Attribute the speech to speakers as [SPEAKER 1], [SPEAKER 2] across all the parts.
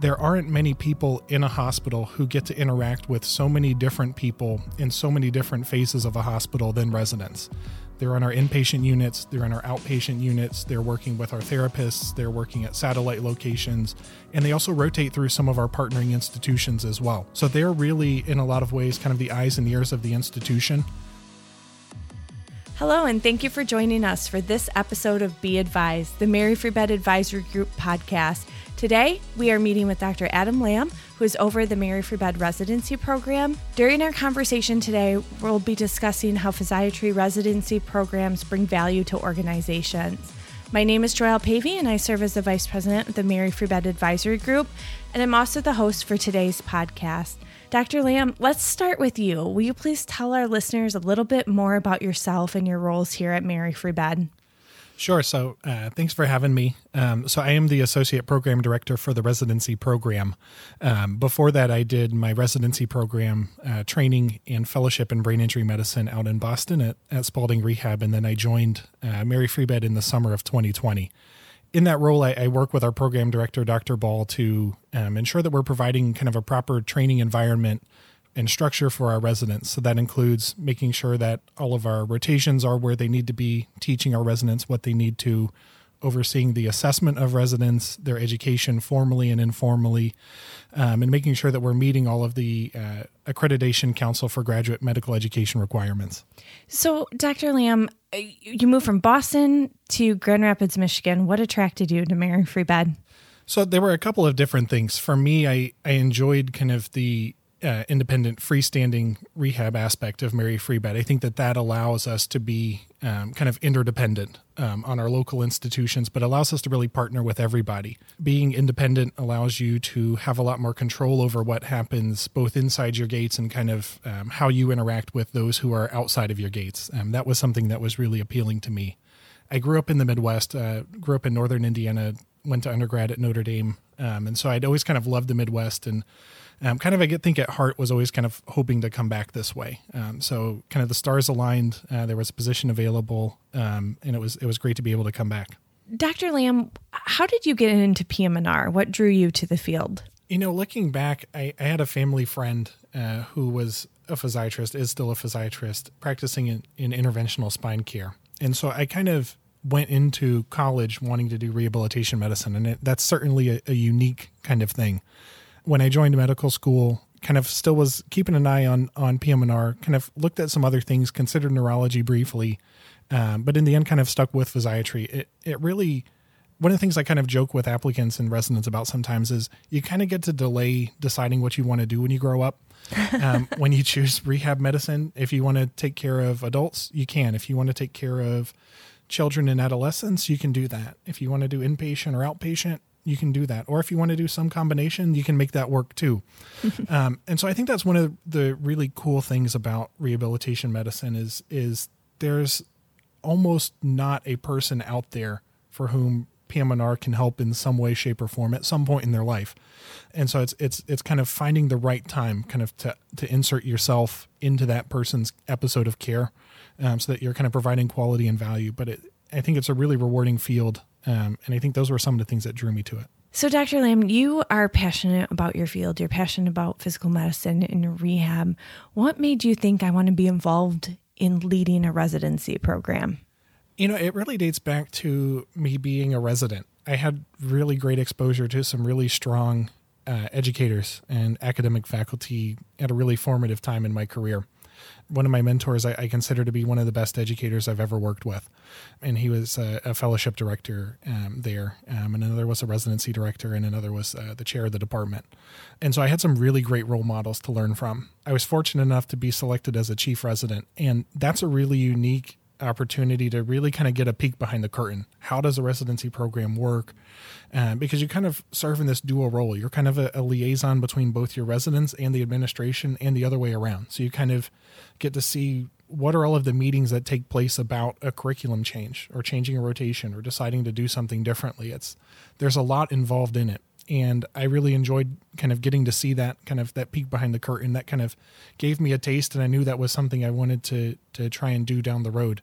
[SPEAKER 1] there aren't many people in a hospital who get to interact with so many different people in so many different phases of a hospital than residents. They're on our inpatient units, they're in our outpatient units, they're working with our therapists, they're working at satellite locations, and they also rotate through some of our partnering institutions as well. So they're really, in a lot of ways, kind of the eyes and ears of the institution.
[SPEAKER 2] Hello, and thank you for joining us for this episode of Be Advised, the Mary Free Bed Advisory Group podcast. Today, we are meeting with Dr. Adam Lamb, who is over the Mary Free Bed residency program. During our conversation today, we'll be discussing how physiatry residency programs bring value to organizations. My name is Joelle Pavey, and I serve as the Vice President of the Mary Free Bed Advisory Group, and I'm also the host for today's podcast. Dr. Lamb, let's start with you. Will you please tell our listeners a little bit more about yourself and your roles here at Mary Free Bed?
[SPEAKER 1] Sure. So, uh, thanks for having me. Um, so, I am the associate program director for the residency program. Um, before that, I did my residency program uh, training and fellowship in brain injury medicine out in Boston at, at Spaulding Rehab, and then I joined uh, Mary Free Bed in the summer of 2020. In that role, I, I work with our program director, Dr. Ball, to um, ensure that we're providing kind of a proper training environment and structure for our residents. So that includes making sure that all of our rotations are where they need to be, teaching our residents what they need to, overseeing the assessment of residents, their education formally and informally, um, and making sure that we're meeting all of the uh, Accreditation Council for Graduate Medical Education requirements.
[SPEAKER 2] So, Dr. Lamb, uh, you moved from Boston to Grand Rapids, Michigan. What attracted you to Mary Free Bed?
[SPEAKER 1] So there were a couple of different things. For me, I, I enjoyed kind of the uh, independent freestanding rehab aspect of Mary Free Bed. I think that that allows us to be um, kind of interdependent um, on our local institutions, but allows us to really partner with everybody. Being independent allows you to have a lot more control over what happens both inside your gates and kind of um, how you interact with those who are outside of your gates. Um, that was something that was really appealing to me. I grew up in the Midwest, uh, grew up in northern Indiana, went to undergrad at Notre Dame, um, and so I'd always kind of loved the Midwest and um, kind of I get think at heart was always kind of hoping to come back this way. Um, so kind of the stars aligned. Uh, there was a position available, um, and it was it was great to be able to come back.
[SPEAKER 2] Dr. Lamb, how did you get into PM&R? What drew you to the field?
[SPEAKER 1] You know, looking back, I, I had a family friend uh, who was a physiatrist, is still a physiatrist, practicing in, in interventional spine care, and so I kind of went into college wanting to do rehabilitation medicine, and it, that's certainly a, a unique kind of thing when I joined medical school, kind of still was keeping an eye on on PM&R. Kind of looked at some other things, considered neurology briefly, um, but in the end, kind of stuck with physiatry. It it really one of the things I kind of joke with applicants and residents about sometimes is you kind of get to delay deciding what you want to do when you grow up. um, when you choose rehab medicine, if you want to take care of adults, you can. If you want to take care of children and adolescents, you can do that. If you want to do inpatient or outpatient, you can do that. Or if you want to do some combination, you can make that work too. um, and so I think that's one of the really cool things about rehabilitation medicine is is there's almost not a person out there for whom PM&R can help in some way, shape, or form at some point in their life. And so it's it's it's kind of finding the right time, kind of to to insert yourself into that person's episode of care, um, so that you're kind of providing quality and value. But it, I think it's a really rewarding field um, and I think those were some of the things that drew me to it.
[SPEAKER 2] So, Dr. Lamb, you are passionate about your field. You're passionate about physical medicine and rehab. What made you think I want to be involved in leading a residency program?
[SPEAKER 1] You know, it really dates back to me being a resident. I had really great exposure to some really strong uh, educators and academic faculty at a really formative time in my career one of my mentors I, I, consider to be one of the best educators I've ever worked with. And he was a, a fellowship director um, there, um, and another was a residency director, and another was uh, the chair of the department. And so I had some really great role models to learn from. I was fortunate enough to be selected as a chief resident, and that's a really unique opportunity to really kind of get a peek behind the curtain. How does a residency program work? Uh, because you kind of serve in this dual role. You're kind of a, a, liaison between both your residents and the administration, and the other way around. So you kind of get to see what are all of the meetings that take place about a curriculum change or changing a rotation or deciding to do something differently. It's there's a lot involved in it and I really enjoyed kind of getting to see that kind of that peek behind the curtain. That kind of gave me a taste, and I knew that was something I wanted to to try and do down the road.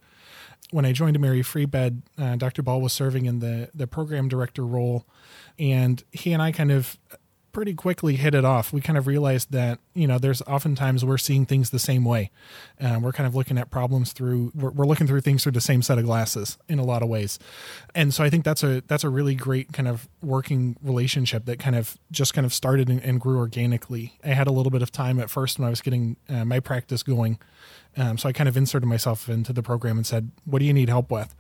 [SPEAKER 1] When I joined Mary Free Bed, uh, Dr. Ball was serving in the the program director role, and he and I kind of pretty quickly hit it off. We kind of realized that you know there's oftentimes we're seeing things the same way. Um, we're kind of looking at problems through we're, we're, looking through things through the same set of glasses in a lot of ways, and so I think that's a that's a really great kind of working relationship that kind of just kind of started and, and grew organically. I had a little bit of time at first when I was getting uh, my practice going. Um, so I kind of inserted myself into the program and said, "What do you need help with?"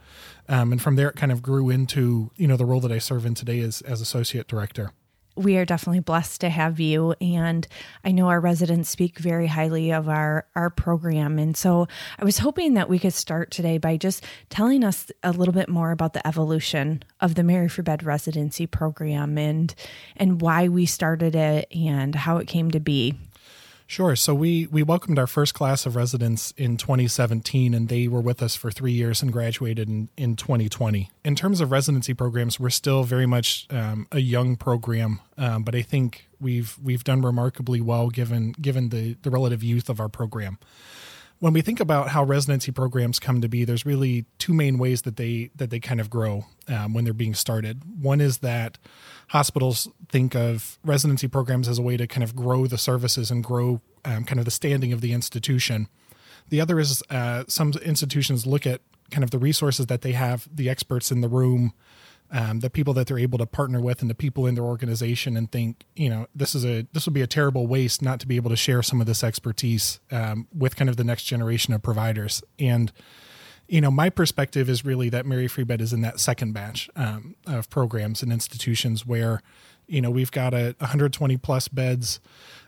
[SPEAKER 1] Um, and from there, it kind of grew into you know the role that I serve in today as as associate director
[SPEAKER 2] we are definitely blessed to have you. And i know our residents speak very highly of our our program. And so i was hoping that we could start today by just telling us a little bit more about the evolution of the mary free bed residency program and and why we started it and how it came to be
[SPEAKER 1] Sure. So we we welcomed our first class of residents in 2017, and they were with us for three years and graduated in, in 2020. In terms of residency programs, we're still very much um, a young program, um, but I think we've we've done remarkably well given given the the relative youth of our program when we think about how residency programs come to be, there's really two main ways that they that they kind of grow um, when they're being started. One is that hospitals think of residency programs as a way to kind of grow the services and grow um, kind of the standing of the institution. The other is uh, some institutions look at kind of the resources that they have, the experts in the room, um, the people that they're able to partner with and the people in their organization and think you know this is a this would be a terrible waste not to be able to share some of this expertise um, with kind of the next generation of providers. And you know my perspective is really that mary free bed is in that second batch um, of programs and institutions where you know we've got a 120 plus beds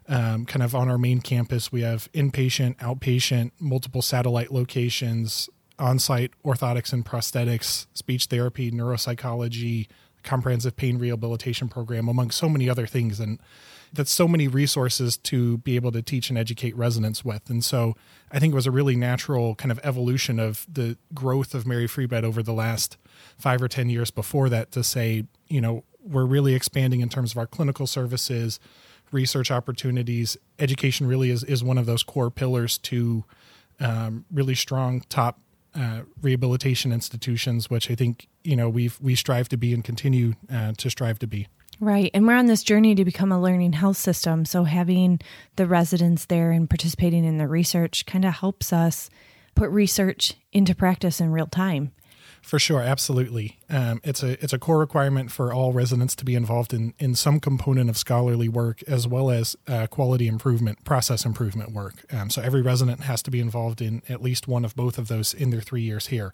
[SPEAKER 1] um, kind of on our main campus. We have inpatient outpatient multiple satellite locations on site orthotics and prosthetics, speech therapy, neuropsychology, comprehensive pain rehabilitation program, among so many other things. And that's so many resources to be able to teach and educate residents with. And so I think it was a really natural kind of evolution of the growth of Mary Free Bed over the last five or 10 years before that to say, you know, we're really expanding in terms of our clinical services, research opportunities. Education really is, is one of those core pillars to um, really strong top uh, rehabilitation institutions, which I think you know we we strive to be and continue uh, to strive to be.
[SPEAKER 2] Right. And we're on this journey to become a learning health system. So having the residents there and participating in the research kind of helps us put research into practice in real time.
[SPEAKER 1] For sure, absolutely. Um, it's a it's a core requirement for all residents to be involved in in some component of scholarly work as well as uh, quality improvement, process improvement work. Um, so every resident has to be involved in at least one of both of those in their three years here.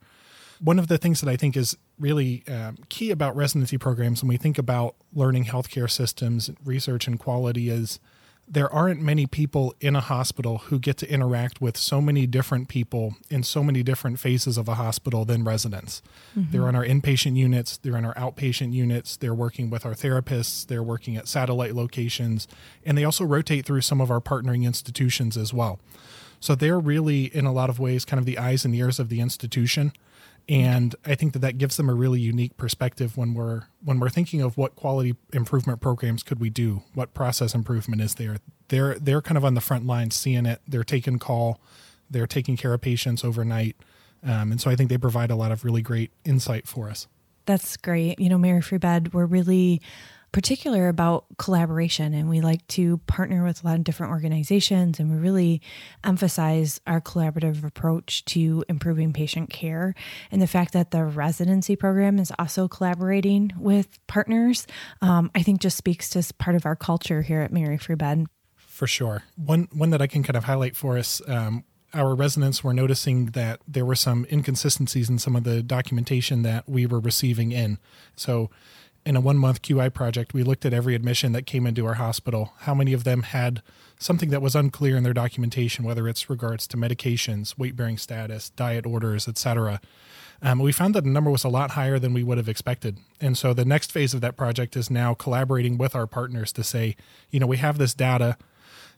[SPEAKER 1] One of the things that I think is really um, key about residency programs when we think about learning healthcare systems, research, and quality is there aren't many people in a hospital who get to interact with so many different people in so many different phases of a hospital than residents. Mm-hmm. They're on our inpatient units, they're in our outpatient units, they're working with our therapists, they're working at satellite locations, and they also rotate through some of our partnering institutions as well. So they're really, in a lot of ways, kind of the eyes and ears of the institution and I think that that gives them a really unique perspective when we're when we're thinking of what quality improvement programs could we do, what process improvement is there. They're they're kind of on the front line seeing it. They're taking call, they're taking care of patients overnight, um, and so I think they provide a lot of really great insight for us.
[SPEAKER 2] That's great. You know, Mary Free Bed, we're really particular about collaboration and we like to partner with a lot of different organizations and we really emphasize our collaborative approach to improving patient care and the fact that the residency program is also collaborating with partners um, i think just speaks to part of our culture here at mary free bed.
[SPEAKER 1] For sure. One one that i can kind of highlight for us um, our residents were noticing that there were some inconsistencies in some of the documentation that we were receiving in. So in a one month QI project, we looked at every admission that came into our hospital, how many of them had something that was unclear in their documentation, whether it's regards to medications, weight bearing status, diet orders, etc. Um, we found that the number was a lot higher than we would have expected. And so the next phase of that project is now collaborating with our partners to say, you know, we have this data,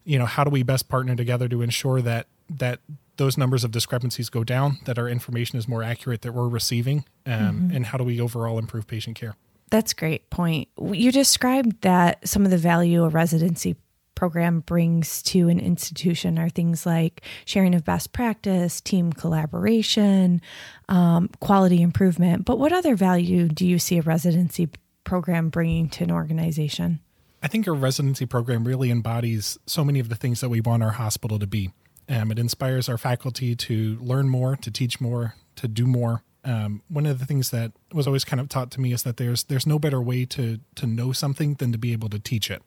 [SPEAKER 1] you know, how do we best partner together to ensure that that those numbers of discrepancies go down, that our information is more accurate that we're receiving, um, mm-hmm. and how do we overall improve patient care?
[SPEAKER 2] That's great point. You described that some of the value a residency program brings to an institution are things like sharing of best practice, team collaboration, um, quality improvement. But what other value do you see a residency program bringing to an organization?
[SPEAKER 1] I think a residency program really embodies so many of the things that we want our hospital to be. Um, it inspires our faculty to learn more, to teach more, to do more. Um, one of the things that was always kind of taught to me is that there's there's no better way to to know something than to be able to teach it.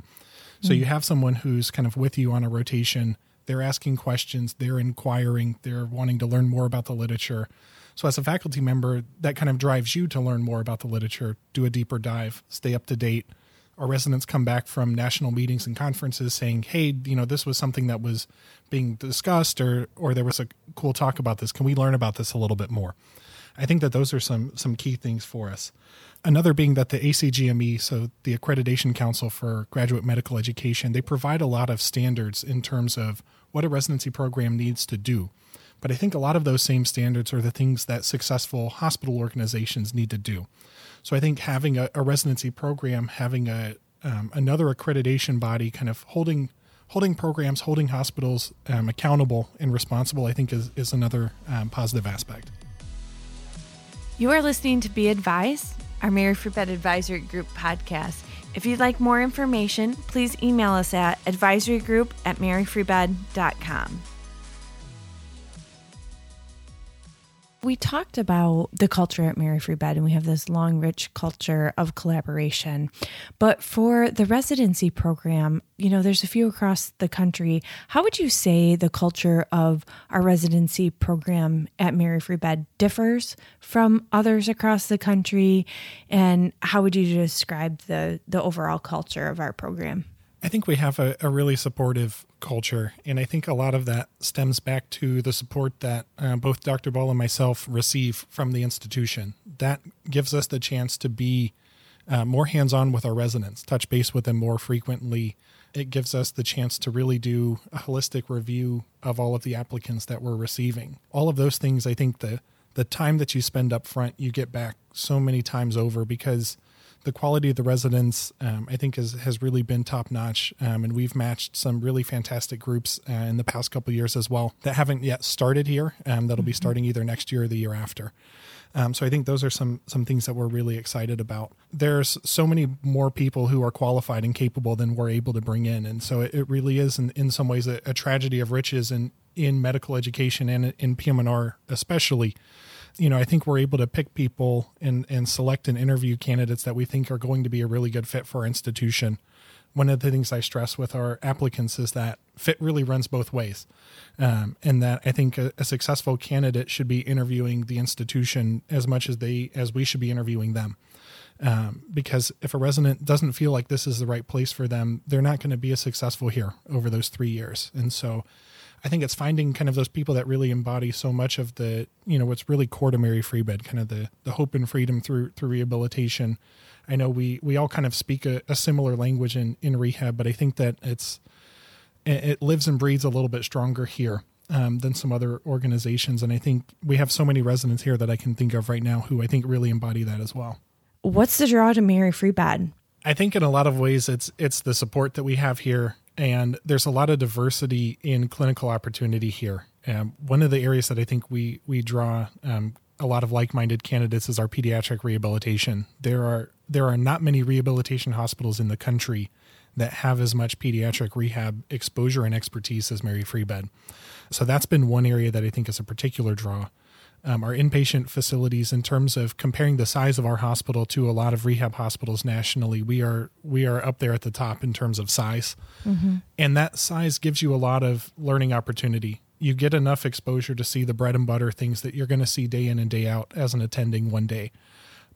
[SPEAKER 1] So mm-hmm. you have someone who's kind of with you on a rotation. They're asking questions, they're inquiring, they're wanting to learn more about the literature. So as a faculty member, that kind of drives you to learn more about the literature, do a deeper dive, stay up to date, our residents come back from national meetings and conferences saying, "Hey, you know, this was something that was being discussed, or or there was a cool talk about this. Can we learn about this a little bit more?" I think that those are some some key things for us. Another being that the ACGME, so the Accreditation Council for Graduate Medical Education, they provide a lot of standards in terms of what a residency program needs to do. But I think a lot of those same standards are the things that successful hospital organizations need to do. So I think having a, a residency program, having a um, another accreditation body, kind of holding holding programs, holding hospitals um, accountable and responsible, I think is is another um, positive aspect.
[SPEAKER 2] You are listening to Be Advised, our Mary Free Bed Advisory Group podcast. If you'd like more information, please email us at advisorygroup at maryfreebed.com. We talked about the culture at Mary Free Bed, and we have this long, rich culture of collaboration. But for the residency program, you know, there's a few across the country. How would you say the culture of our residency program at Mary Free Bed differs from others across the country? And how would you describe the the overall culture of our program?
[SPEAKER 1] I think we have a, a, really supportive culture, and I think a lot of that stems back to the support that uh, both Dr. Ball and myself receive from the institution. That gives us the chance to be uh, more hands on with our residents, touch base with them more frequently. It gives us the chance to really do a holistic review of all of the applicants that we're receiving. All of those things, I think the the time that you spend up front, you get back so many times over because the quality of the residents, um, I think, is, has really been top notch. Um, and we've matched some really fantastic groups uh, in the past couple years as well that haven't yet started here. Um, that'll mm-hmm. be starting either next year or the year after. Um, so I think those are some some things that we're really excited about. There's so many more people who are qualified and capable than we're able to bring in, and so it, it really is in, in some ways a, a, tragedy of riches in in medical education and in PM&R especially you know, I think we're able to pick people and, and select and interview candidates that we think are going to be a really good fit for our institution. One of the things I stress with our applicants is that fit really runs both ways. Um, and that I think a, a, successful candidate should be interviewing the institution as much as they as we should be interviewing them. Um, because if a resident doesn't feel like this is the right place for them, they're not going to be as successful here over those three years. And so I think it's finding kind of those people that really embody so much of the, you know, what's really core to Mary Free Bed, kind of the the hope and freedom through through rehabilitation. I know we we all kind of speak a, a similar language in in rehab, but I think that it's it lives and breathes a little bit stronger here um, than some other organizations, and I think we have so many residents here that I can think of right now who I think really embody that as well.
[SPEAKER 2] What's the draw to Mary Free Bed?
[SPEAKER 1] I think in a lot of ways it's it's the support that we have here and there's a lot of diversity in clinical opportunity here. Um, one of the areas that I think we we draw um, a lot of like-minded candidates is our pediatric rehabilitation. There are there are not many rehabilitation hospitals in the country that have as much pediatric rehab exposure and expertise as Mary Free Bed. So that's been one area that I think is a particular draw um, our inpatient facilities in terms of comparing the size of our hospital to a lot of rehab hospitals nationally we are we are up there at the top in terms of size. Mm-hmm. and that size gives you a lot of learning opportunity. You get enough exposure to see the bread and butter things that you're going to see day in and day out as an attending one day.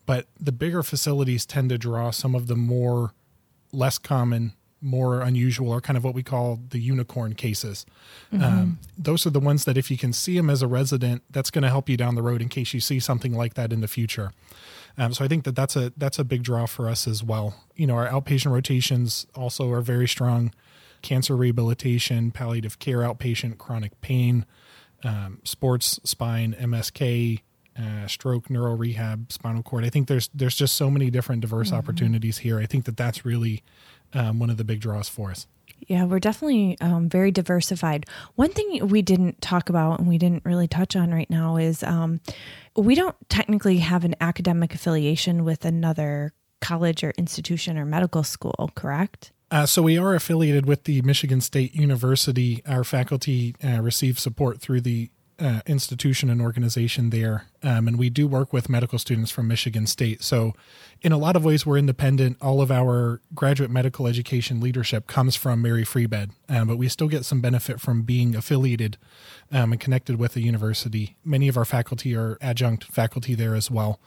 [SPEAKER 1] But the bigger facilities tend to draw some of the more less common more unusual or kind of what we call the unicorn cases. Mm-hmm. Um, those are the ones that if you can see them as a resident, that's going to help you down the road in case you see something like that in the future. Um, so I think that that's a that's a big draw for us as well. You know, our outpatient rotations also are very strong. Cancer rehabilitation, palliative care outpatient, chronic pain, um, sports, spine, MSK, uh, stroke, neuro rehab, spinal cord. I think there's there's just so many different diverse mm-hmm. opportunities here. I think that that's really um, one of the big draws for us.
[SPEAKER 2] Yeah, we're definitely um, very diversified. One thing we didn't talk about and we didn't really touch on right now is um, we don't technically have an academic affiliation with another college or institution or medical school, correct?
[SPEAKER 1] Uh, so we are affiliated with the Michigan State University. Our faculty uh, receive support through the uh, institution and organization there, um, and we do work with medical students from Michigan State. So, in a lot of ways, we're independent. All of our graduate medical education leadership comes from Mary Free Bed, um, but we still get some benefit from being affiliated um, and connected with the university. Many of our faculty are adjunct faculty there as well,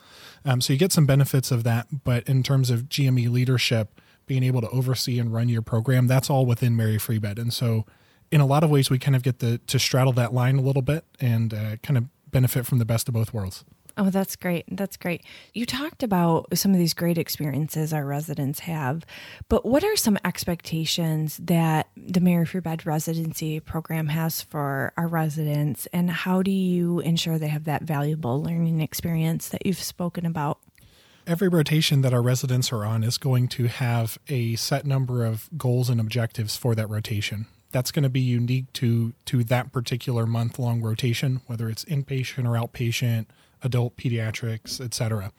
[SPEAKER 1] um, so you get some benefits of that. But in terms of GME leadership, being able to oversee and run your program, that's all within Mary Free Bed, and so in a lot of ways, we kind of get the, to straddle that line a little bit and uh, kind of benefit from the best of both worlds.
[SPEAKER 2] Oh, that's great. That's great. You talked about some of these great experiences our residents have, but what are some expectations that the Mary Free Bed residency program has for our residents, and how do you ensure they have that valuable learning experience that you've spoken about?
[SPEAKER 1] Every rotation that our residents are on is going to have a set number of goals and objectives for that rotation that's going to be unique to to that particular month long rotation, whether it's inpatient or outpatient, adult pediatrics, etc.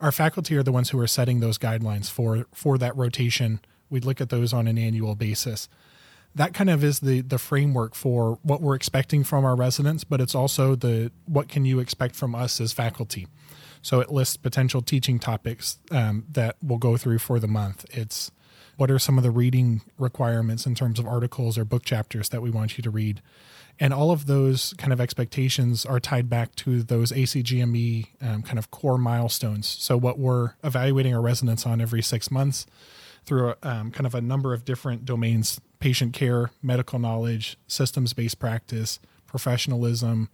[SPEAKER 1] Our faculty are the ones who are setting those guidelines for for that rotation. We look at those on an annual basis. That kind of is the the framework for what we're expecting from our residents, but it's also the what can you expect from us as faculty. So it lists potential teaching topics um, that we'll go through for the month. It's what are some of the reading requirements in terms of articles or book chapters that we want you to read? And all of those kind of expectations are tied back to those ACGME um, kind of core milestones. So, what we're evaluating our residents on every six months through a, um, kind of a number of different domains patient care, medical knowledge, systems based practice, professionalism,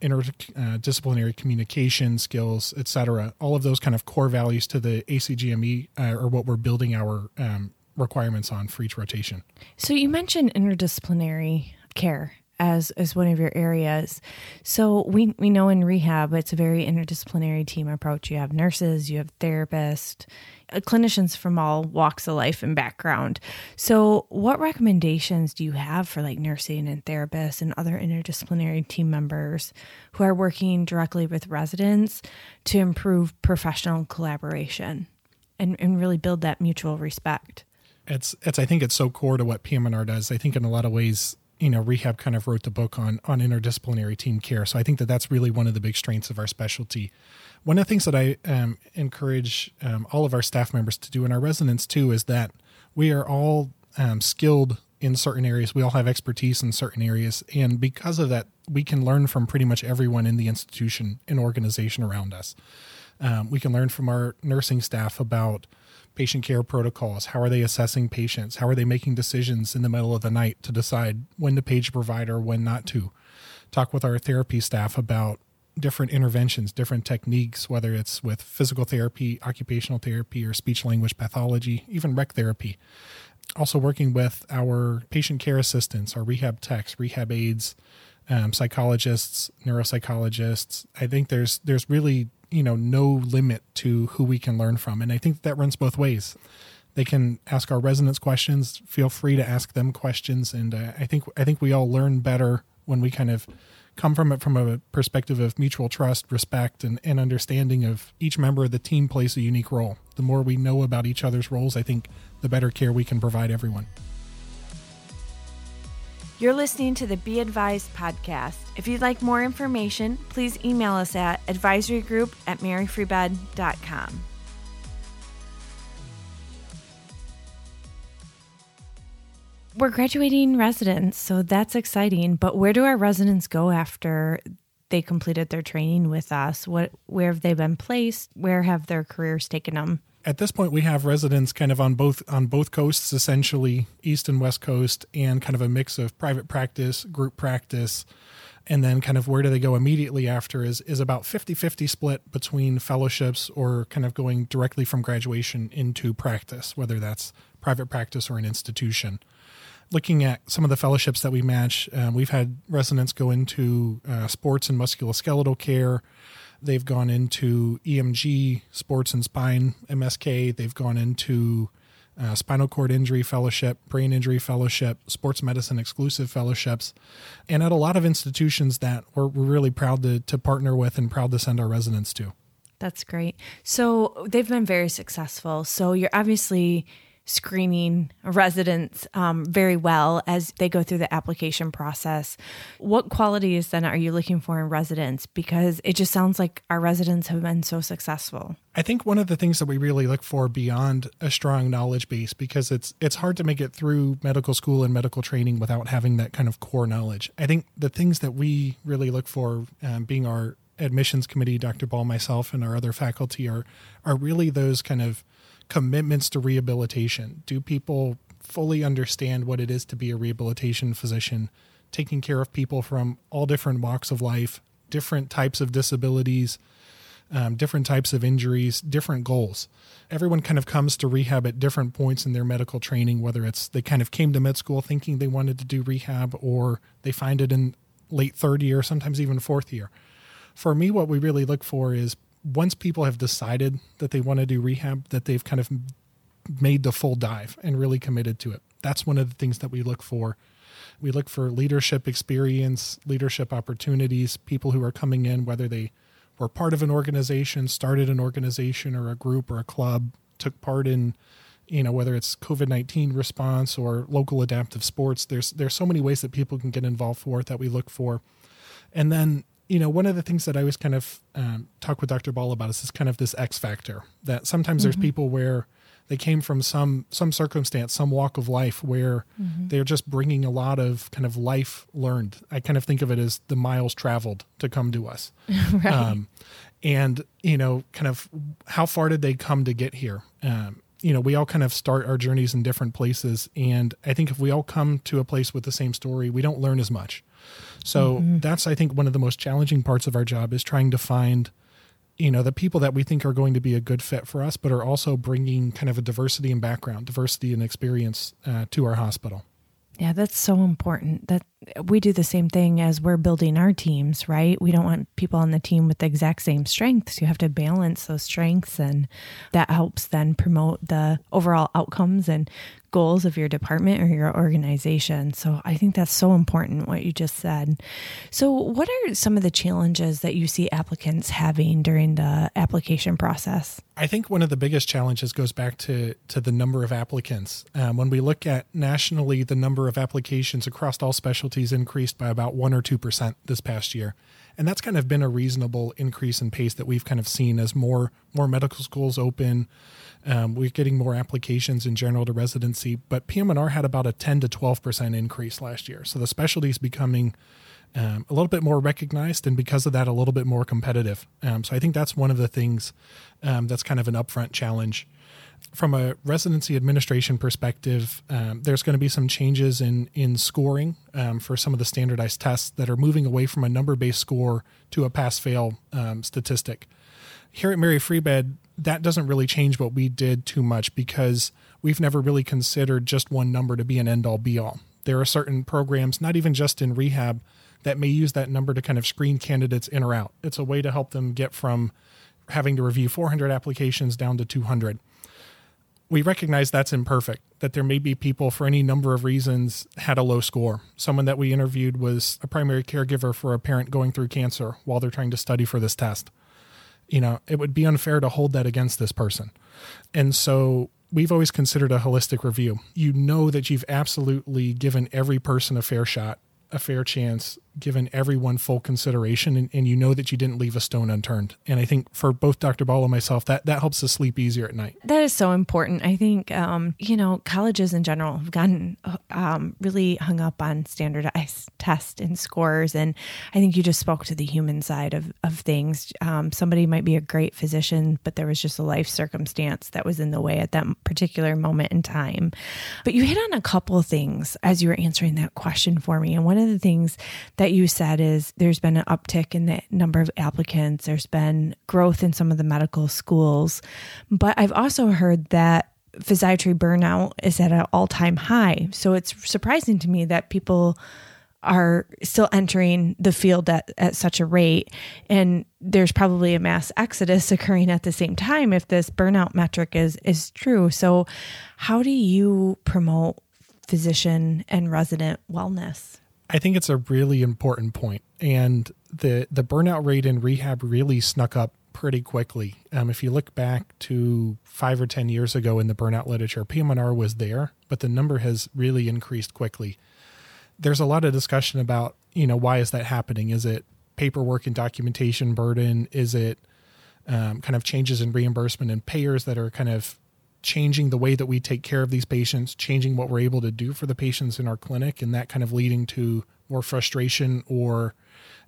[SPEAKER 1] interdisciplinary uh, communication skills, etc. All of those kind of core values to the ACGME uh, are what we're building our um, requirements on for each rotation.
[SPEAKER 2] So you mentioned interdisciplinary care as as one of your areas. So we we know in rehab it's a very interdisciplinary team approach. You have nurses, you have therapists, uh, clinicians from all walks of life and background. So what recommendations do you have for like nursing and therapists and other interdisciplinary team members who are working directly with residents to improve professional collaboration and, and really build that mutual respect?
[SPEAKER 1] It's it's I think it's so core to what PM&R does. I think in a lot of ways, you know, rehab kind of wrote the book on on interdisciplinary team care. So I think that that's really one of the big strengths of our specialty. One of the things that I um, encourage um, all of our staff members to do and our residents too is that we are all um, skilled in certain areas. We all have expertise in certain areas, and because of that, we can learn from pretty much everyone in the institution and organization around us. Um, we can learn from our nursing staff about patient care protocols? How are they assessing patients? How are they making decisions in the middle of the night to decide when to page a provider, when not to? Talk with our therapy staff about different interventions, different techniques, whether it's with physical therapy, occupational therapy, or speech language pathology, even rec therapy. Also, working with our patient care assistants, our rehab techs, rehab aides, um, psychologists, neuropsychologists. I think there's there's really you know no limit to who we can learn from. And i think that runs both ways. They can ask our residents questions feel free to ask them questions. And uh, i think i think we all learn better when we kind of come from it from a perspective of mutual trust respect and, and understanding of each member of the team plays a unique role. The more we know about each other's roles i think the better care we can provide everyone
[SPEAKER 2] you're listening to the Be Advised podcast. If you'd like more information, please email us at advisorygroup at maryfreebed.com. We're graduating residents, so that's exciting. But where do our residents go after they completed their training with us? What where have they been placed? Where have their careers taken them?
[SPEAKER 1] At this point we have residents kind of on both on both coasts essentially east and west coast and kind of a mix of private practice group practice. And then kind of where do they go immediately after is is about 50-50 split between fellowships or kind of going directly from graduation into practice whether that's private practice or an institution. Looking at some of the fellowships that we match um, we've had residents go into uh, sports and musculoskeletal care They've gone into EMG, sports and spine, MSK. They've gone into uh, spinal cord injury fellowship, brain injury fellowship, sports medicine exclusive fellowships, and at a lot of institutions that we're, we're really proud to, to partner with and proud to send our residents to.
[SPEAKER 2] That's great. So they've been very successful. So you're obviously screening residents um, very well as they go through the application process. What qualities then are you looking for in residents? Because it just sounds like our residents have been so successful.
[SPEAKER 1] I think one of the things that we really look for beyond a strong knowledge base, because it's it's hard to make it through medical school and medical training without having that kind of core knowledge. I think the things that we really look for, um, being our admissions committee, Dr. Ball, myself, and our other faculty, are are really those kind of commitments to rehabilitation? Do people fully understand what it is to be a rehabilitation physician, taking care of people from all different walks of life, different types of disabilities, um, different types of injuries, different goals? Everyone kind of comes to rehab at different points in their medical training, whether it's they kind of came to med school thinking they wanted to do rehab or they find it in late third year, sometimes even fourth year. For me, what we really look for is once people have decided that they want to do rehab, that they've kind of made the full dive and really committed to it. That's one of the things that we look for. We look for leadership experience, leadership opportunities, people who are coming in, whether they were part of an organization, started an organization or a group or a club, took part in, you know, whether it's COVID nineteen response or local adaptive sports. There's there's so many ways that people can get involved for it that we look for. And then you know, one of the things that I always kind of um, talk with Dr. Ball about is this kind of this X factor that sometimes mm-hmm. there's people where they came from some some circumstance, some walk of life where mm-hmm. they're just bringing a lot of kind of life learned. I kind of think of it as the miles traveled to come to us, right. um, and you know, kind of how far did they come to get here? Um, you know, we all kind of start our journeys in different places, and I think if we all come to a place with the same story, we don't learn as much. So mm-hmm. that's I think one of the most challenging parts of our job is trying to find you know the people that we think are going to be a good fit for us but are also bringing kind of a diversity in background diversity and experience uh, to our hospital
[SPEAKER 2] yeah that's so important that we do the same thing as we're building our teams right? We don't want people on the team with the exact same strengths. You have to balance those strengths and that helps then promote the overall outcomes and goals of your department or your organization. So I think that's so important what you just said. So, what are some of the challenges that you see applicants having during the application process?
[SPEAKER 1] I think one of the biggest challenges goes back to to the number of applicants. Um, when we look at nationally, the number of applications across all specialties increased by about one or two percent this past year and that's kind of been a reasonable increase in pace that we've kind of seen as more more medical schools open um, we're getting more applications in general to residency, but PM&R had about a 10 to 12% increase last year. So the specialty is becoming um, a little bit more recognized and because of that, a little bit more competitive. Um, so I think that's one of the things um, that's kind of an upfront challenge. From a residency administration perspective, um, there's going to be some changes in in scoring um, for some of the standardized tests that are moving away from a number based score to a pass fail statistic. Here at Mary Free Bed, that doesn't really change what we did too much because we've never really considered just one number to be an end all be all. There are certain programs, not even just in rehab, that may use that number to kind of screen candidates in or out. It's a way to help them get from having to review 400 applications down to 200. We recognize that's imperfect, that there may be people for any number of reasons had a low score. Someone that we interviewed was a primary caregiver for a parent going through cancer while they're trying to study for this test you know, it would be unfair to hold that against this person. And so we've always considered a holistic review. You know that you've absolutely given every person a fair shot, a fair chance, given everyone full consideration and, and, you know that you didn't leave a stone unturned. And I think for both Dr. Ball and myself, that, that helps us sleep easier at night.
[SPEAKER 2] That is so important. I think, um, you know, colleges in general have gotten um, really hung up on standardized tests and scores. And I think you just spoke to the human side of, of things. Um, somebody might be a great physician, but there was just a life circumstance that was in the way at that particular moment in time. But you hit on a couple of things as you were answering that question for me. And one of the things that that you said is there's been an uptick in the number of applicants, there's been growth in some of the medical schools. But I've also heard that physiatry burnout is at an all time high. So it's surprising to me that people are still entering the field at, at such a rate. And there's probably a mass exodus occurring at the same time if this burnout metric is, is true. So, how do you promote physician and resident wellness?
[SPEAKER 1] I think it's a really important point, and the the burnout rate in rehab really snuck up pretty quickly. Um, if you look back to five or 10 years ago in the burnout literature, PM&R was there, but the number has really increased quickly. There's a lot of discussion about, you know, why is that happening? Is it paperwork and documentation burden? Is it um, kind of changes in reimbursement and payers that are kind of changing the way that we take care of these patients, changing what we're able to do for the patients in our clinic, and that kind of leading to more frustration or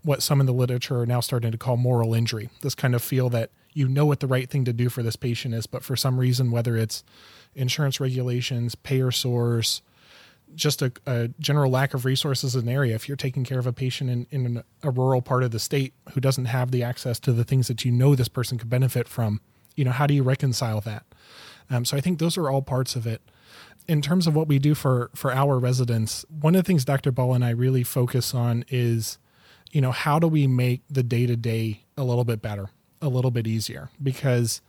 [SPEAKER 1] what some in the literature are now starting to call moral injury. This kind of feel that you know what the right thing to do for this patient is, but for some reason, whether it's insurance regulations, payer source, just a, a, general lack of resources in an area. If you're taking care of a patient in, in a rural part of the state who doesn't have the access to the things that you know this person could benefit from, you know, how do you reconcile that? Um, so I think those are all parts of it. In terms of what we do for for our residents, one of the things Dr. Ball and I really focus on is, you know, how do we make the day to day a little bit better, a little bit easier? Because,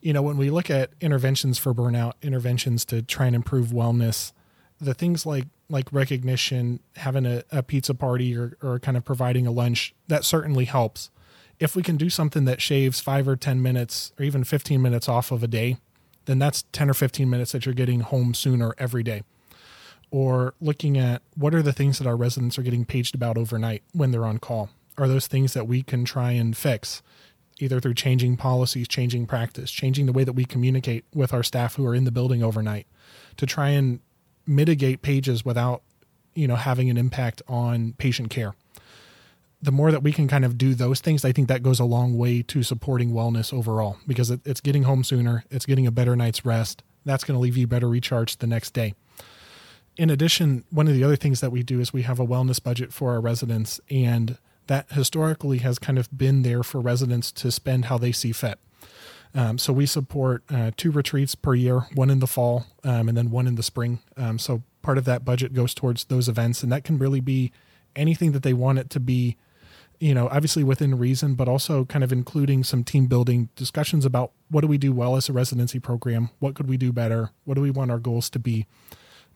[SPEAKER 1] you know, when we look at interventions for burnout, interventions to try and improve wellness, the things like like recognition, having a, a pizza party or, or kind of providing a lunch, that certainly helps. If we can do something that shaves five or 10 minutes or even 15 minutes off of a day, then that's 10 or 15 minutes that you're getting home sooner every day. Or looking at what are the things that our residents are getting paged about overnight when they're on call? Are those things that we can try and fix? Either through changing policies, changing practice, changing the way that we communicate with our staff who are in the building overnight to try and mitigate pages without you know having an impact on patient care the more that we can kind of do those things i think that goes a long way to supporting wellness overall because it, it's getting home sooner it's getting a better night's rest that's going to leave you better recharged the next day in addition one of the other things that we do is we have a wellness budget for our residents and that historically has kind of been there for residents to spend how they see fit um, so we support uh, two retreats per year, one in the fall um, and then one in the spring. Um, so part of that budget goes towards those events, and that can really be anything that they want it to be. You know, obviously within reason, but also kind of including some team building discussions about what do we do well as a residency program, what could we do better, what do we want our goals to be.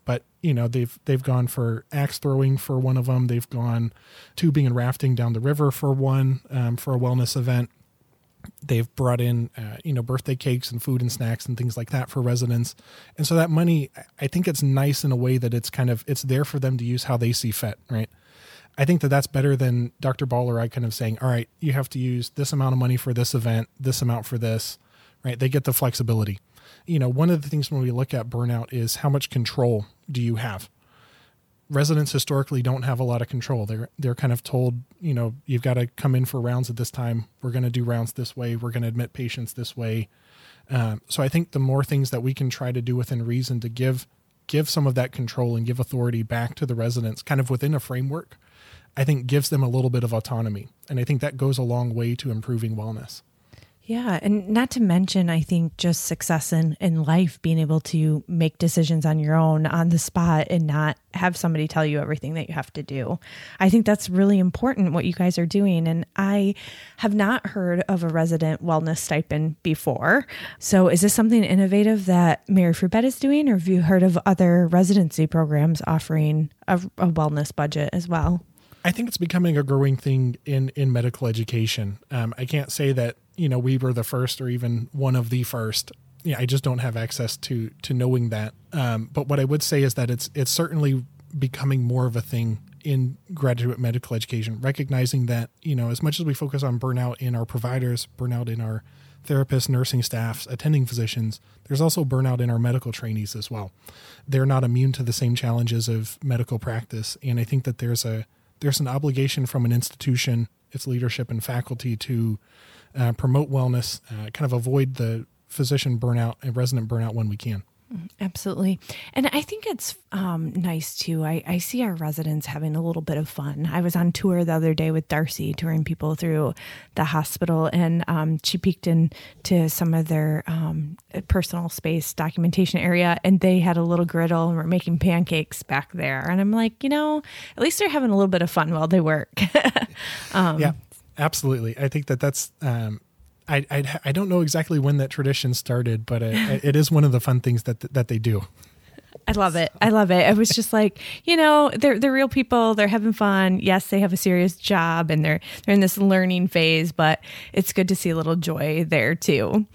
[SPEAKER 1] But you know, they've they've gone for axe throwing for one of them. They've gone tubing and rafting down the river for one um, for a wellness event. They've brought in uh, you know birthday cakes and food and snacks and things like that for residents. And so that money i think it's nice in a way that it's kind of it's there for them to use how they see fit right i think that that's better than dr ball or i kind of saying all right you have to use this amount of money for this event this amount for this right they get the flexibility you know one of the things when we look at burnout is how much control do you have residents historically don't have a lot of control. They're they're kind of told, you know, you've got to come in for rounds at this time. We're going to do rounds this way. We're going to admit patients this way. Um, so I think the more things that we can try to do within reason to give give some of that control and give authority back to the residents, kind of within a framework, I think gives them a little bit of autonomy, and I think that goes a long way to improving wellness.
[SPEAKER 2] Yeah. And not to mention, I think just success in, in life, being able to make decisions on your own on the spot and not have somebody tell you everything that you have to do. I think that's really important what you guys are doing. And I have not heard of a resident wellness stipend before. So is this something innovative that Mary Bed is doing, or have you heard of other residency programs offering a, a wellness budget as well?
[SPEAKER 1] I think it's becoming a growing thing in in medical education. Um, I can't say that you know we were the first or even one of the first. Yeah, I just don't have access to to knowing that. Um, but what I would say is that it's it's certainly becoming more of a thing in graduate medical education, recognizing that you know as much as we focus on burnout in our providers, burnout in our therapists, nursing staffs, attending physicians, there's also burnout in our medical trainees as well. They're not immune to the same challenges of medical practice, and I think that there's a there's an obligation from an institution, its leadership and faculty to uh, promote wellness, uh, kind of avoid the physician burnout and resident burnout when we can.
[SPEAKER 2] Absolutely. And I think it's um, nice too. I, I see our residents having a little bit of fun. I was on tour the other day with Darcy, touring people through the hospital, and um, she peeked into some of their um, personal space documentation area, and they had a little griddle and were making pancakes back there. And I'm like, you know, at least they're having a little bit of fun while they work.
[SPEAKER 1] Um, yeah, absolutely. I think that that's um, I, I, I don't know exactly when that tradition started, but it, it is one of the fun things that that they do.
[SPEAKER 2] I love it. I love it. I was just like, you know, they're they're real people. They're having fun. Yes, they have a serious job and they're they're in this learning phase, but it's good to see a little joy there too.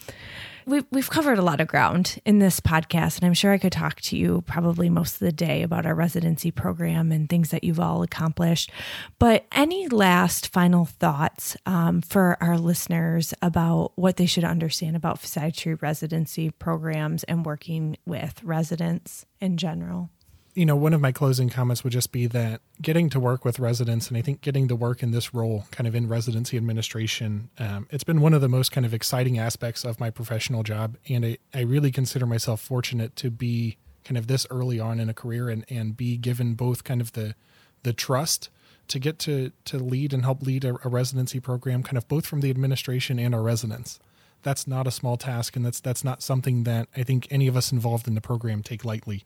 [SPEAKER 2] We've, we've covered a lot of ground in this podcast, and I'm sure I could talk to you probably most of the day about our residency program and things that you've all accomplished. But any last final thoughts um, for our listeners about what they should understand about physiatry residency programs and working with residents in general?
[SPEAKER 1] You know, one of my closing comments would just be that getting to work with residents, and I think getting to work in this role, kind of in residency administration, um, it's been one of the most kind of exciting aspects of my professional job. And I, I really consider myself fortunate to be kind of this early on in a career and, and be given both kind of the the trust to get to to lead and help lead a, a residency program, kind of both from the administration and our residents. That's not a small task, and that's that's not something that I think any of us involved in the program take lightly.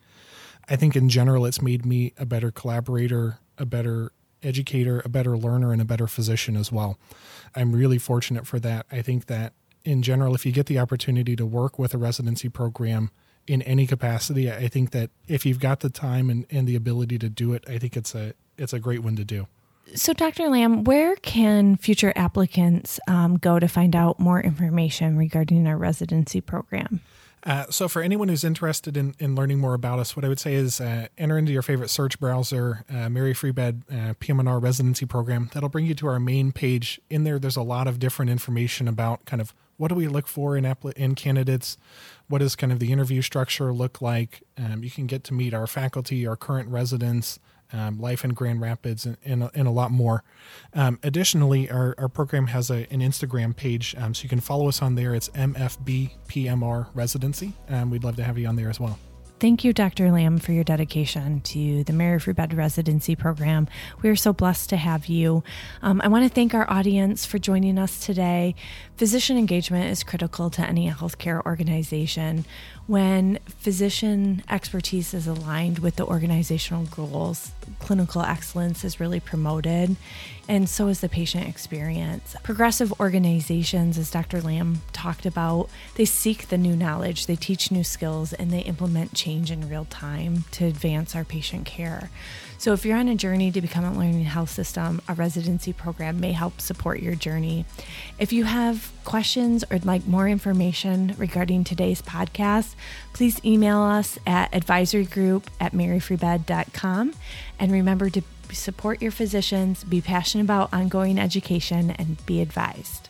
[SPEAKER 1] I think in general, it's made me a better collaborator, a better educator, a better learner, and a better physician as well. I'm really fortunate for that. I think that in general, if you get the opportunity to work with a residency program in any capacity, I think that if you've got the time and, and the ability to do it, I think it's a it's a great one to do.
[SPEAKER 2] So, Dr. Lamb, where can future applicants um, go to find out more information regarding our residency program?
[SPEAKER 1] Uh, so, for anyone who's interested in, in learning more about us, what I would say is uh, enter into your favorite search browser, uh, Mary Free Bed uh, PM&R residency program. That'll bring you to our main page. In there, there's a lot of different information about kind of what do we look for in in candidates, what does kind of the interview structure look like. Um, you can get to meet our faculty, our current residents, um, life in Grand Rapids, and, and, and a lot more. Um, additionally, our, our program has a, an Instagram page, um, so you can follow us on there. It's MFBPMR Residency, and we'd love to have you on there as well.
[SPEAKER 2] Thank you, Dr. Lamb, for your dedication to the Mary Free Bed Residency Program. We are so blessed to have you. Um, I want to thank our audience for joining us today. Physician engagement is critical to any healthcare organization. When physician expertise is aligned with the organizational goals, clinical excellence is really promoted, and so is the patient experience. Progressive organizations, as Dr. Lamb talked about, they seek the new knowledge, they teach new skills, and they implement change in real time to advance our patient care. So, if you're on a journey to become a learning health system, a residency program may help support your journey. If you have questions or like more information regarding today's podcast, please email us at advisorygroup at maryfreebed.com. And remember to support your physicians, be passionate about ongoing education, and be advised.